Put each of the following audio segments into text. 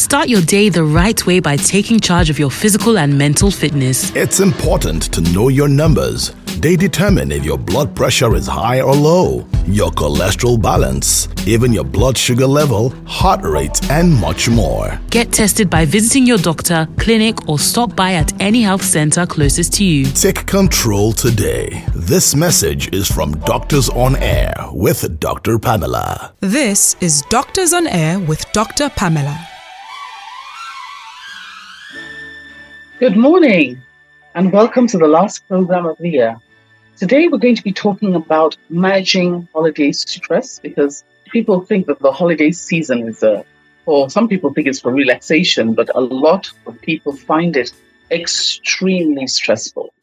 Start your day the right way by taking charge of your physical and mental fitness. It's important to know your numbers. They determine if your blood pressure is high or low, your cholesterol balance, even your blood sugar level, heart rate, and much more. Get tested by visiting your doctor, clinic, or stop by at any health center closest to you. Take control today. This message is from Doctors on Air with Dr. Pamela. This is Doctors on Air with Dr. Pamela. Good morning and welcome to the last program of the year. Today we're going to be talking about managing holiday stress because people think that the holiday season is a, or some people think it's for relaxation, but a lot of people find it extremely stressful.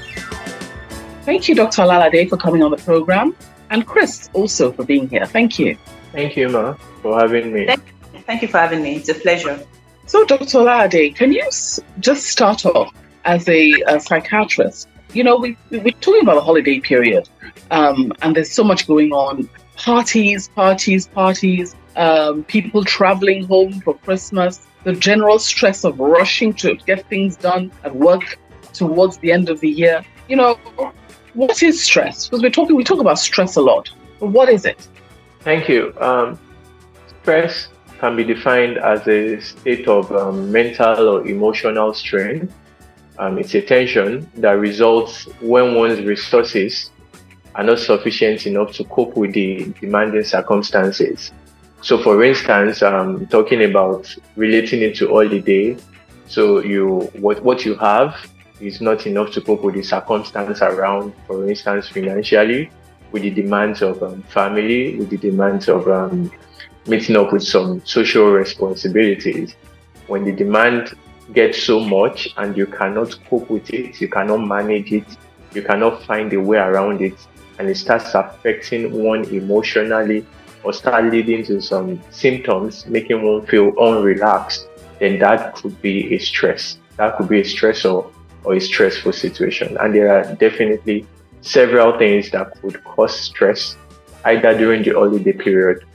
Thank you, Dr. Lalade, for coming on the program, and Kris also for being here. Thank you. Thank you, Ma, for having me. Thank, thank you for having me. It's a pleasure. So, Dr. Lalade, can you s- just start off as a, a psychiatrist? You know, we, we- we're talking about a holiday period, um, and there's so much going on parties, parties, parties, um, people traveling home for Christmas, the general stress of rushing to get things done at work towards the end of the year. You know, what is stress? Because we're talking, we talk about stress a lot, but what is it? Thank you. Um, stress can be defined as a state of um, mental or emotional strain. Um, it's a tension that results when one's resources are not sufficient enough to cope with the demanding circumstances. So, for instance, um, talking about relating it to holiday, so you what what you have is not enough to cope with the circumstance around. For instance, financially, with the demands of um, family, with the demands of um, meeting up with some social responsibilities. When the demand gets so much and you cannot cope with it, you cannot manage it, you cannot find a way around it, and it starts affecting one emotionally or start leading to some symptoms, making one feel unrelaxed, then that could be a stress. That could be a stressor or a stressful situation. And there are definitely several things that could cause stress either during the holiday period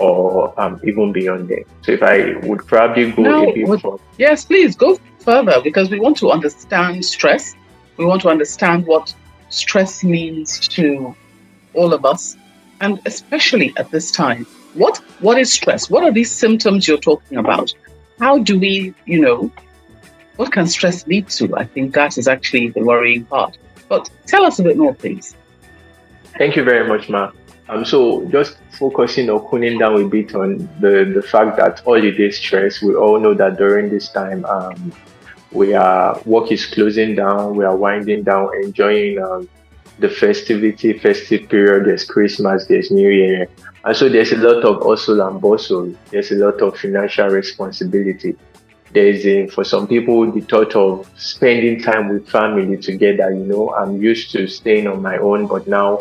or um, even beyond there. So if I would probably go No, a bit what- for Yes, please go further because we want to understand stress. We want to understand what stress means to all of us, and especially at this time. What what is stress? What are these symptoms you're talking about? How do we, you know, what can stress lead to? I think that is actually the worrying part. But tell us a bit more, please. Thank you very much, Ma. Um, so just focusing or cooling down a bit on the, the fact that holiday stress, we all know that during this time, um, we are work is closing down, we are winding down, enjoying um, the festivity, festive period. There's Christmas, there's New Year, and so there's a lot of hustle and bustle. There's a lot of financial responsibility. There's a, for some people the thought of spending time with family together. You know, I'm used to staying on my own, but now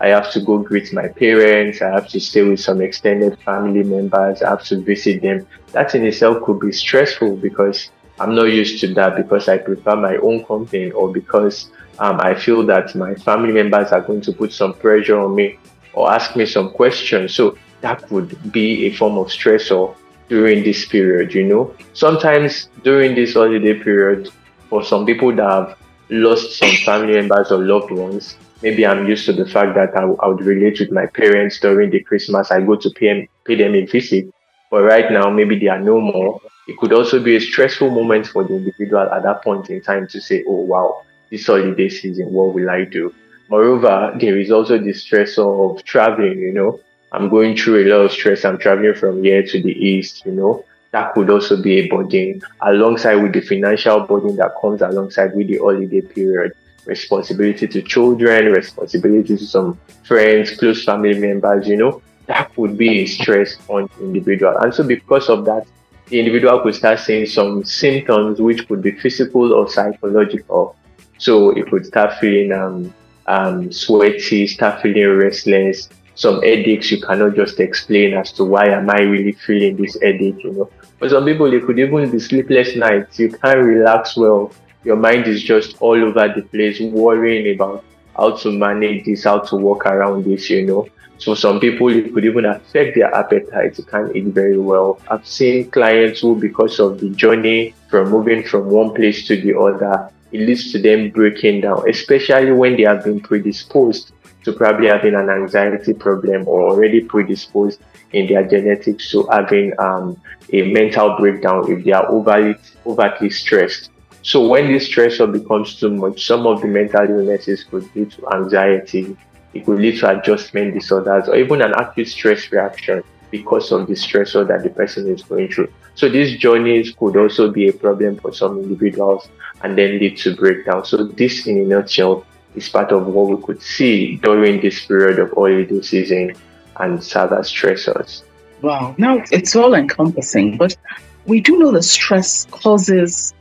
I have to go greet my parents. I have to stay with some extended family members. I have to visit them. That in itself could be stressful because I'm not used to that because I prefer my own company or because um, I feel that my family members are going to put some pressure on me or ask me some questions. So that would be a form of stressor during this period, you know. Sometimes during this holiday period, for some people that have lost some family members or loved ones, maybe I'm used to the fact that I, I would relate with my parents during the Christmas. I go to pay, 'em- pay them a visit. But right now, maybe they are no more. It could also be a stressful moment for the individual at that point in time to say, oh, wow, this holiday season, what will I do? Moreover, there is also the stress of traveling, you know. I'm going through a lot of stress. I'm traveling from here to the east, you know. That could also be a burden alongside with the financial burden that comes alongside with the holiday period. Responsibility to children, responsibility to some friends, close family members, you know. That would be a stress on the individual. And so because of that, the individual could start seeing some symptoms which could be physical or psychological. So it could start feeling um, um, sweaty, start feeling restless, some headaches you cannot just explain as to why am I really feeling this headache, you know. For some people, it could even be sleepless nights. You can't relax well. Your mind is just all over the place, worrying about how to manage this, how to work around this, you know. So some people it could even affect their appetite. You can't eat very well. I've seen clients who, because of the journey from moving from one place to the other, it leads to them breaking down, especially when they have been predisposed to probably having an anxiety problem or already predisposed in their genetics to having um, a mental breakdown if they are overly overtly stressed. So when this stressor becomes too much, some of the mental illnesses could lead to anxiety, it could lead to adjustment disorders or even an acute stress reaction because of the stressor that the person is going through. So these journeys could also be a problem for some individuals and then lead to breakdown. So this in a nutshell is part of what we could see during this period of holiday season and as stressors. Wow. Now it's all encompassing, but we do know that stress causes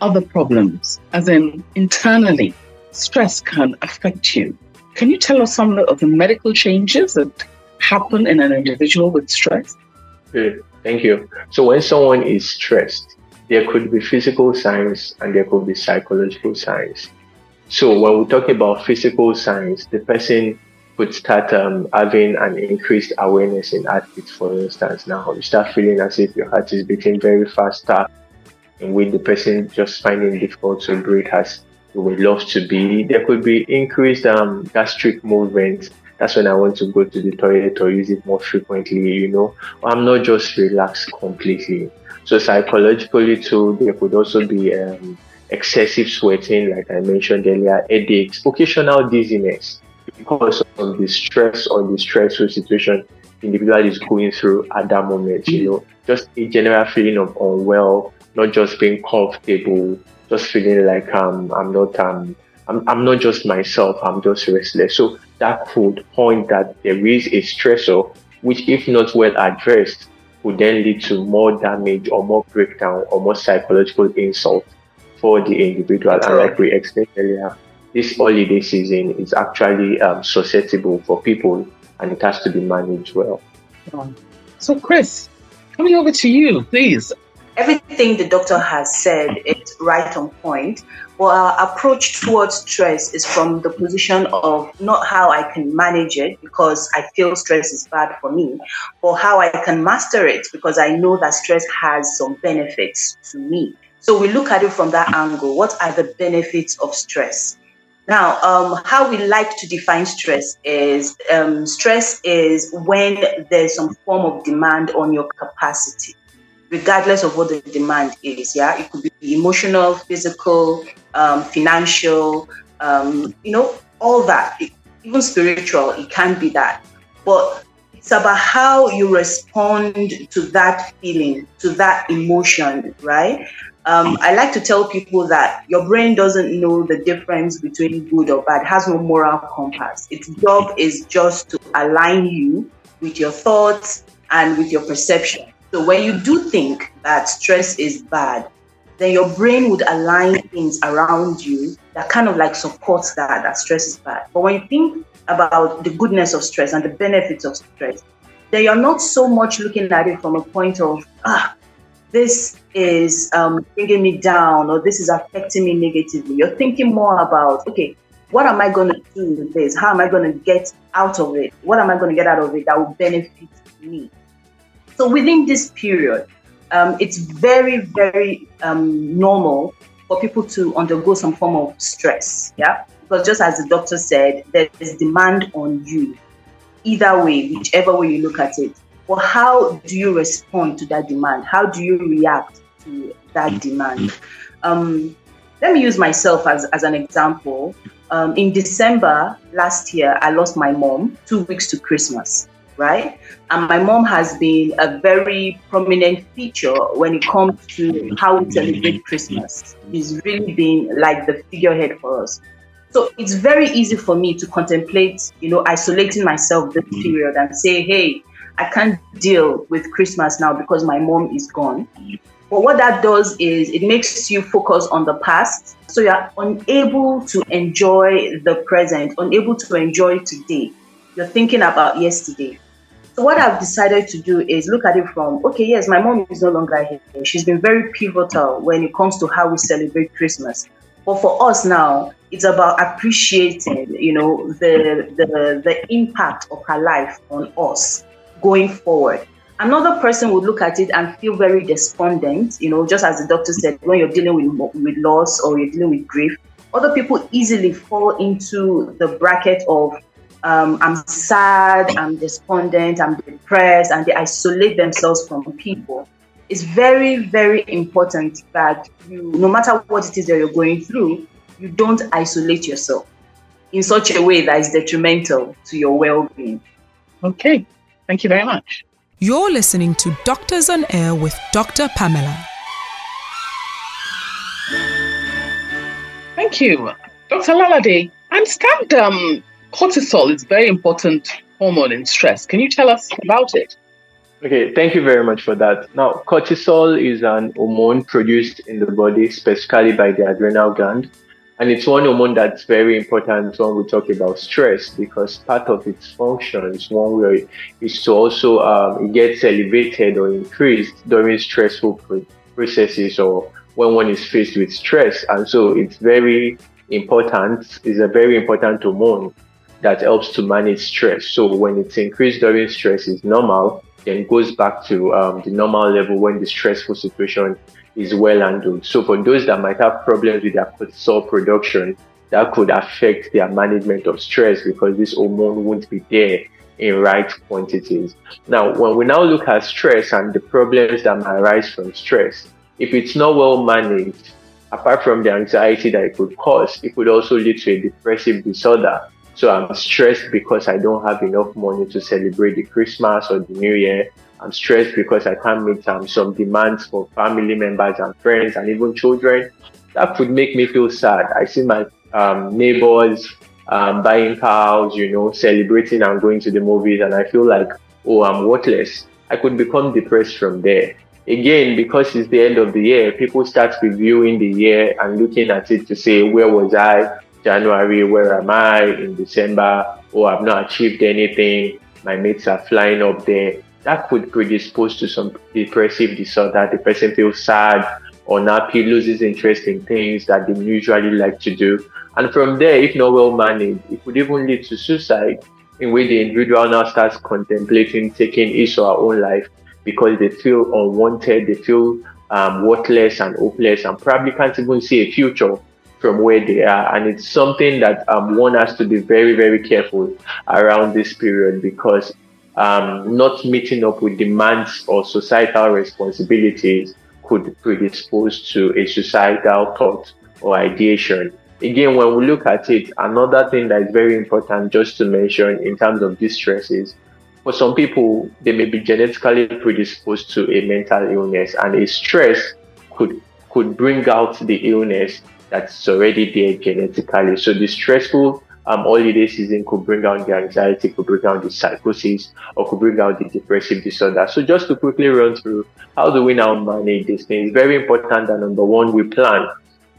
other problems, as in internally, stress can affect you. Can you tell us some of the medical changes that happen in an individual with stress? Good, thank you. So, when someone is stressed, there could be physical signs and there could be psychological signs. So, when we talk about physical signs, the person could start um, having an increased awareness in heartbeat, for instance. Now, you start feeling as if your heart is beating very faster, in which the person just finding it difficult to breathe as we would love to be. There could be increased um, gastric movement. That's when I want to go to the toilet or use it more frequently, you know. I'm not just relaxed completely. So psychologically too, there could also be um, excessive sweating, like I mentioned earlier, headaches, occasional dizziness because of the stress or the stressful situation individual is going through at that moment, you know. Just a general feeling of unwell, not just being comfortable, just feeling like um, I'm not um, I'm, I'm not just myself, I'm just restless. So that could point that there is a stressor, which if not well addressed, would then lead to more damage or more breakdown or more psychological insult for the individual. And like we explained earlier, this holiday season is actually um, susceptible for people and it has to be managed well. So, Kris, coming over to you, please everything the doctor has said is right on point. But our approach towards stress is from the position of not how I can manage it because I feel stress is bad for me, but how I can master it because I know that stress has some benefits to me. So we look at it from that angle. What are the benefits of stress? Now, um, how we like to define stress is um, stress is when there's some form of demand on your capacity regardless of what the demand is. Yeah, it could be emotional, physical, um, financial, um, you know, all that. It, even spiritual, it can be that. But it's about how you respond to that feeling, to that emotion, right? Um, I like to tell people that your brain doesn't know the difference between good or bad, it has no moral compass. Its job is just to align you with your thoughts and with your perception. So when you do think that stress is bad, then your brain would align things around you that kind of like supports that that stress is bad. But when you think about the goodness of stress and the benefits of stress, then you're not so much looking at it from a point of ah, this is um, bringing me down or this is affecting me negatively. You're thinking more about okay, what am I going to do with this? How am I going to get out of it? What am I going to get out of it that will benefit me? So within this period, um, it's very, very um, normal for people to undergo some form of stress. Yeah, because just as the doctor said, there is demand on you. Either way, whichever way you look at it. But how do you respond to that demand? How do you react to that demand? Um, let me use myself as, as an example. Um, in December last year, I lost my mom two weeks to Christmas right? And my mom has been a very prominent feature when it comes to how we celebrate Christmas. She's really been like the figurehead for us. So it's very easy for me to contemplate, you know, isolating myself this mm-hmm. period and say, hey, I can't deal with Christmas now because my mom is gone. But what that does is it makes you focus on the past. So you're unable to enjoy the present, unable to enjoy today. You're thinking about yesterday. So what I've decided to do is look at it from okay, yes, my mom is no longer here. She's been very pivotal when it comes to how we celebrate Christmas. But for us now, it's about appreciating, you know, the the the impact of her life on us going forward. Another person would look at it and feel very despondent, you know, just as the doctor said, when you're dealing with with loss or you're dealing with grief. Other people easily fall into the bracket of um, I'm sad, I'm despondent, I'm depressed, and they isolate themselves from people. It's very, very important that you, no matter what it is that you're going through, you don't isolate yourself in such a way that is detrimental to your well being. Okay, thank you very much. You're listening to Doctors on Air with Dr. Pamela. Thank you. Dr. Lalade, I understand um, cortisol is very important hormone in stress. Can you tell us about it? Okay, thank you very much for that. Now, cortisol is an hormone produced in the body specifically by the adrenal gland. And it's one hormone that's very important when we talk about stress because part of its functions, one way is to also um, it gets elevated or increased during stressful processes or when one is faced with stress. And so it's very important, it's a very important hormone that helps to manage stress. So when it's increased during stress is normal, then goes back to um, the normal level when the stressful situation is well handled. So for those that might have problems with their cortisol production, that could affect their management of stress because this hormone won't be there in right quantities. Now, when we now look at stress and the problems that might arise from stress, if it's not well managed, apart from the anxiety that it could cause, it could also lead to a depressive disorder so I'm stressed because I don't have enough money to celebrate the Christmas or the New Year. I'm stressed because I can't meet um, some demands for family members and friends and even children. That could make me feel sad. I see my um, neighbors um, buying cars, you know, celebrating and going to the movies, and I feel like, oh, I'm worthless. I could become depressed from there. Again, because it's the end of the year, people start reviewing the year and looking at it to say, where was I? January, where am I? In December, oh, I've not achieved anything. My mates are flying up there. That could predispose to some depressive disorder. The person feels sad, unhappy, loses interest in things that they usually like to do. And from there, if not well managed, it could even lead to suicide, in which the individual now starts contemplating taking his or her own life because they feel unwanted, they feel um, worthless and hopeless, and probably can't even see a future from where they are. And it's something that um, one has to be very, very careful around this period because um, not meeting up with demands or societal responsibilities could predispose to a suicidal thought or ideation. Again, when we look at it, another thing that is very important just to mention in terms of distress is for some people, they may be genetically predisposed to a mental illness, and a stress could could bring out the illness that's already there genetically. So the stressful um, holiday season could bring out the anxiety, could bring out the psychosis, or could bring out the depressive disorder. So just to quickly run through, how do we now manage this thing? It's very important that number one, we plan.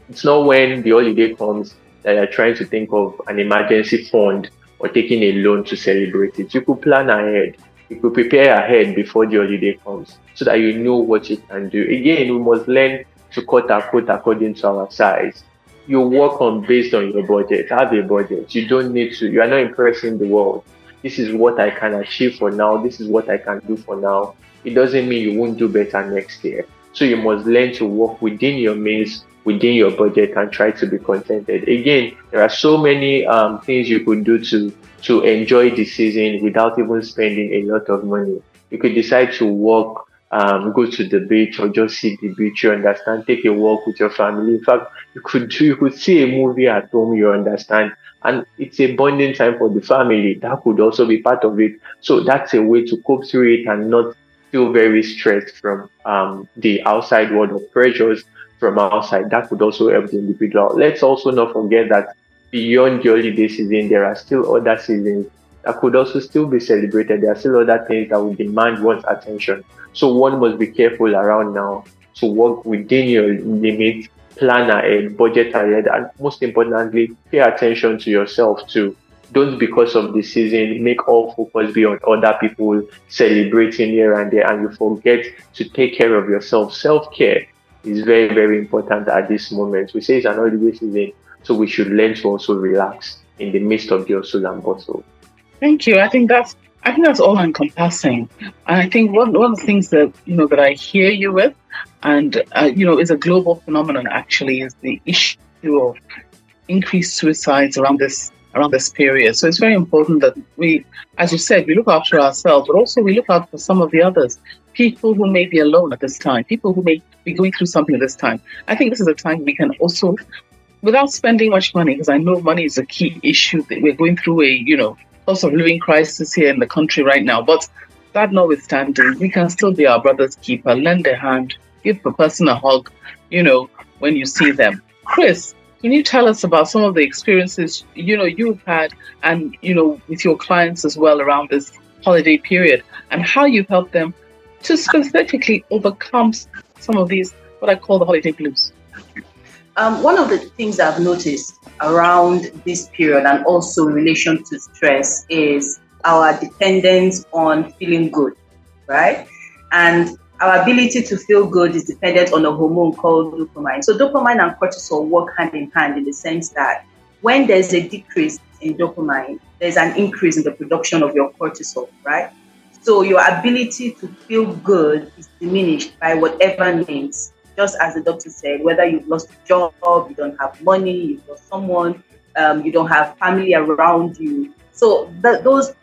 It's not when the holiday comes that you're trying to think of an emergency fund or taking a loan to celebrate it. You could plan ahead. You could prepare ahead before the holiday comes so that you know what you can do. Again, we must learn to our coat according to our size. You work on based on your budget. Have a budget. You don't need to. You are not impressing the world. This is what I can achieve for now. This is what I can do for now. It doesn't mean you won't do better next year. So you must learn to work within your means, within your budget, and try to be contented. Again, there are so many um, things you could do to to enjoy the season without even spending a lot of money. You could decide to work um, go to the beach or just see the beach, you understand, take a walk with your family. In fact, you could do, you could see a movie at home, you understand, and it's a bonding time for the family. That could also be part of it. So that's a way to cope through it and not feel very stressed from um, the outside world of pressures from outside. That could also help the individual. Let's also not forget that beyond the holiday season, there are still other seasons that could also still be celebrated. There are still other things that will demand one's attention. So one must be careful around now to work within your limits, plan ahead, budget ahead, and most importantly, pay attention to yourself too. Don't because of the season make all focus be on other people celebrating here and there and you forget to take care of yourself. Self-care is very, very important at this moment. We say it's an holiday season, so we should learn to also relax in the midst of the hustle and bustle. Thank you. I think that's I think that's all encompassing. And I think one, one of the things that you know that I hear you with, and uh, you know, is a global phenomenon actually, is the issue of increased suicides around this around this period. So it's very important that we, as you said, we look after ourselves, but also we look out for some of the others, people who may be alone at this time, people who may be going through something at this time. I think this is a time we can also, without spending much money, because I know money is a key issue that we're going through a, you know, cost of living crisis here in the country right now. But that notwithstanding, we can still be our brother's keeper, lend a hand, give a person a hug, you know, when you see them. Kris, can you tell us about some of the experiences you know you've had and you know with your clients as well around this holiday period and how you've helped them to specifically overcome some of these what I call the holiday blues? Um, one of the things I've noticed around this period and also in relation to stress is our dependence on feeling good, right? And our ability to feel good is dependent on a hormone called dopamine. So dopamine and cortisol work hand in hand in the sense that when there's a decrease in dopamine, there's an increase in the production of your cortisol, right? So your ability to feel good is diminished by whatever means. Just as the doctor said, whether you've lost a job, you don't have money, you've lost someone, um, you don't have family around you. So those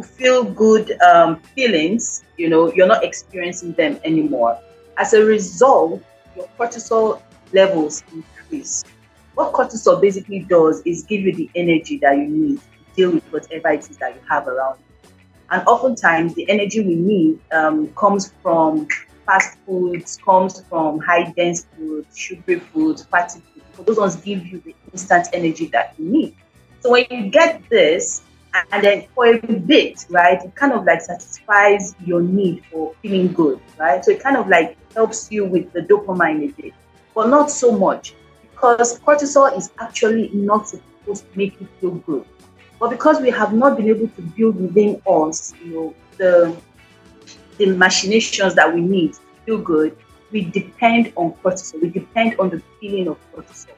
feel good um, feelings, you know, you're not experiencing them anymore. As a result, your cortisol levels increase. What cortisol basically does is give you the energy that you need to deal with whatever it is that you have around you. And oftentimes, the energy we need um, comes from fast foods, comes from high dense foods, sugary foods, fatty foods. So those ones give you the instant energy that you need. So when you get this, and then for a bit, right, it kind of like satisfies your need for feeling good, right? So it kind of like helps you with the dopamine a bit, but not so much because cortisol is actually not supposed to make you feel good. But because we have not been able to build within us, you know, the the machinations that we need to feel good, we depend on cortisol. We depend on the feeling of cortisol.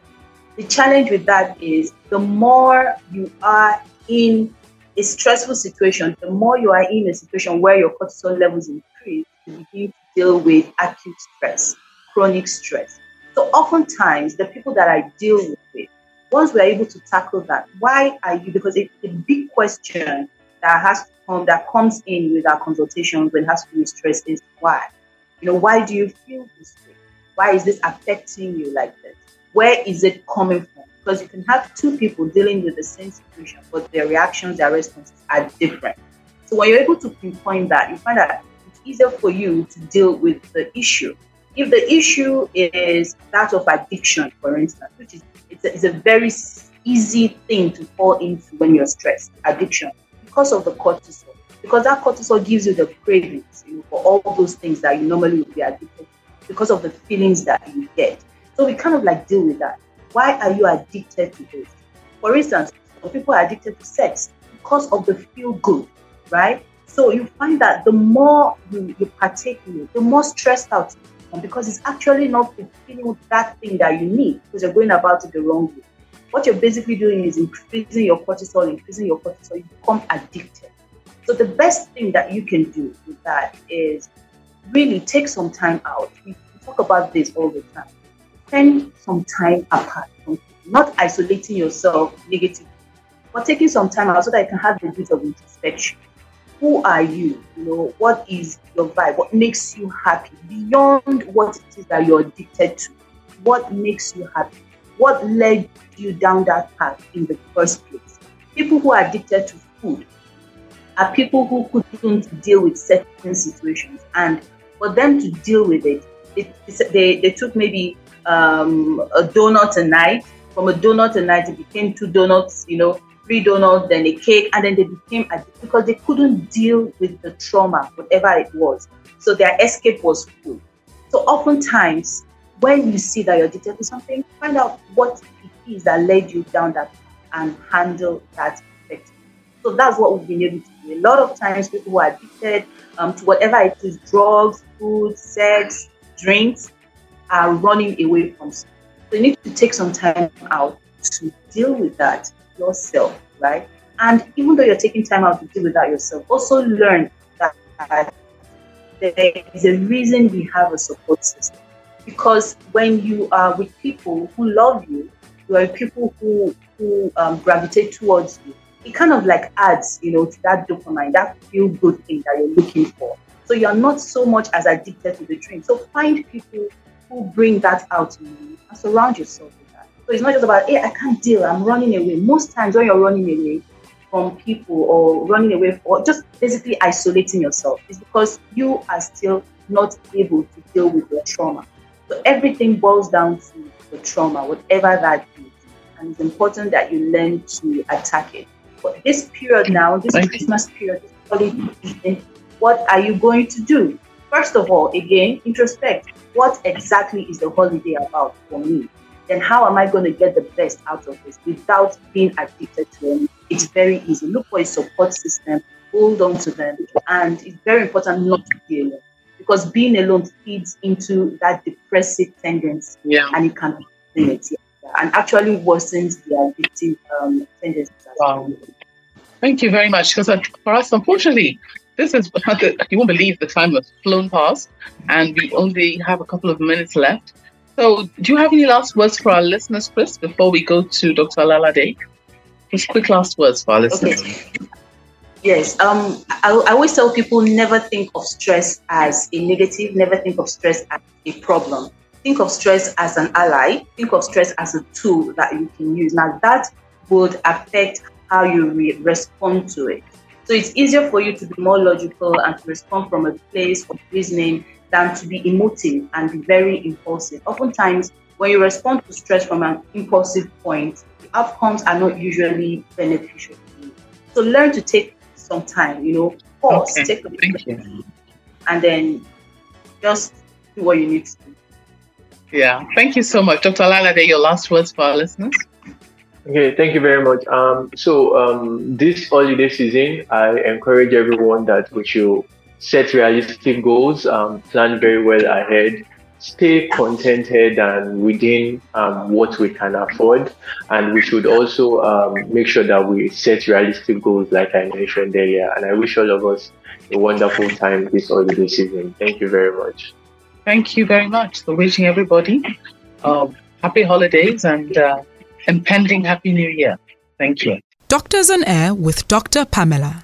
The challenge with that is the more you are in a stressful situation, the more you are in a situation where your cortisol levels increase, you begin to deal with acute stress, chronic stress. So oftentimes, the people that I deal with, once we're able to tackle that, why are you? Because it's a big question that has to come, that comes in with our consultations when it has to do with stress is why? You know, why do you feel this way? Why is this affecting you like this? Where is it coming from? because you can have two people dealing with the same situation, but their reactions, their responses are different. So when you're able to pinpoint that, you find that it's easier for you to deal with the issue. If the issue is that of addiction, for instance, which is it's a, it's a very easy thing to fall into when you're stressed, addiction, because of the cortisol. Because that cortisol gives you the cravings you know, for all those things that you normally would be addicted to, because of the feelings that you get. So we kind of like deal with that. Why are you addicted to this? For instance, people are addicted to sex because of the feel good, right? So you find that the more you, you partake in it, the more stressed out because it's actually not fulfilling that thing that you need because you're going about it the wrong way. What you're basically doing is increasing your cortisol, increasing your cortisol, you become addicted. So the best thing that you can do with that is really take some time out. We talk about this all the time spend some time apart, not isolating yourself negatively, but taking some time out so that you can have a bit of introspection. Who are you? You know, what is your vibe? What makes you happy beyond what it is that you're addicted to? What makes you happy? What led you down that path in the first place? People who are addicted to food are people who couldn't deal with certain situations, and for them to deal with it, it they, they took maybe um, a donut a night. From a donut a night, it became two donuts, you know, three donuts, then a cake, and then they became addicted because they couldn't deal with the trauma, whatever it was. So their escape was food. So oftentimes, when you see that you're addicted to something, find out what it is that led you down that and handle that effectively. So that's what we've been able to do. A lot of times, people who are addicted um, to whatever it is drugs, food, sex, drinks are running away from. So you need to take some time out to deal with that yourself, right? And even though you're taking time out to deal with that yourself, also learn that there is a reason we have a support system. Because when you are with people who love you, you are people who who um, gravitate towards you. It kind of like adds, you know, to that dopamine, that feel good thing that you're looking for. So you're not so much as addicted to the drink. So find people who bring that out in you and surround yourself with that. So it's not just about, hey, I can't deal, I'm running away. Most times when you're running away from people or running away or just basically isolating yourself, it's because you are still not able to deal with your trauma. So everything boils down to the trauma, whatever that is. And it's important that you learn to attack it. But this period now, this Thank Christmas you. period, holiday what are you going to do? First of all, again, introspect. What exactly is the holiday about for me? Then how am I going to get the best out of this without being addicted to it? It's very easy. Look for a support system, hold on to them, and it's very important not to be alone because being alone feeds into that depressive tendency, yeah. and it can be it, yeah, and actually worsens the addictive um, tendencies. Wow. Thank you very much. Because uh, for us, unfortunately, this is you won't believe the time has flown past, and we only have a couple of minutes left. So, do you have any last words for our listeners, Kris, before we go to Dr. Alalade? Just quick last words for our listeners. Okay. Yes, um, I, I, always tell people never think of stress as a negative, never think of stress as a problem. Think of stress as an ally, think of stress as a tool that you can use. Now, that would affect how you re- respond to it. So, it's easier for you to be more logical and to respond from a place of reasoning than to be emotive and be very impulsive. Oftentimes, when you respond to stress from an impulsive point, the outcomes are not usually beneficial to you. So, learn to take some time, you know, pause, okay. take a break, and then just do what you need to do. Yeah, thank you so much. Dr. Alalade, your last words for our listeners. Okay, thank you very much. Um, so um, this holiday season, I encourage everyone that we should set realistic goals, um, plan very well ahead, stay contented and within um, what we can afford. And we should also um, make sure that we set realistic goals, like I mentioned earlier. And I wish all of us a wonderful time this holiday season. Thank you very much. Thank you very much. So, wishing everybody uh, happy holidays and uh, impending Happy New Year. Thank you. Doctors on Air with Dr. Pamela.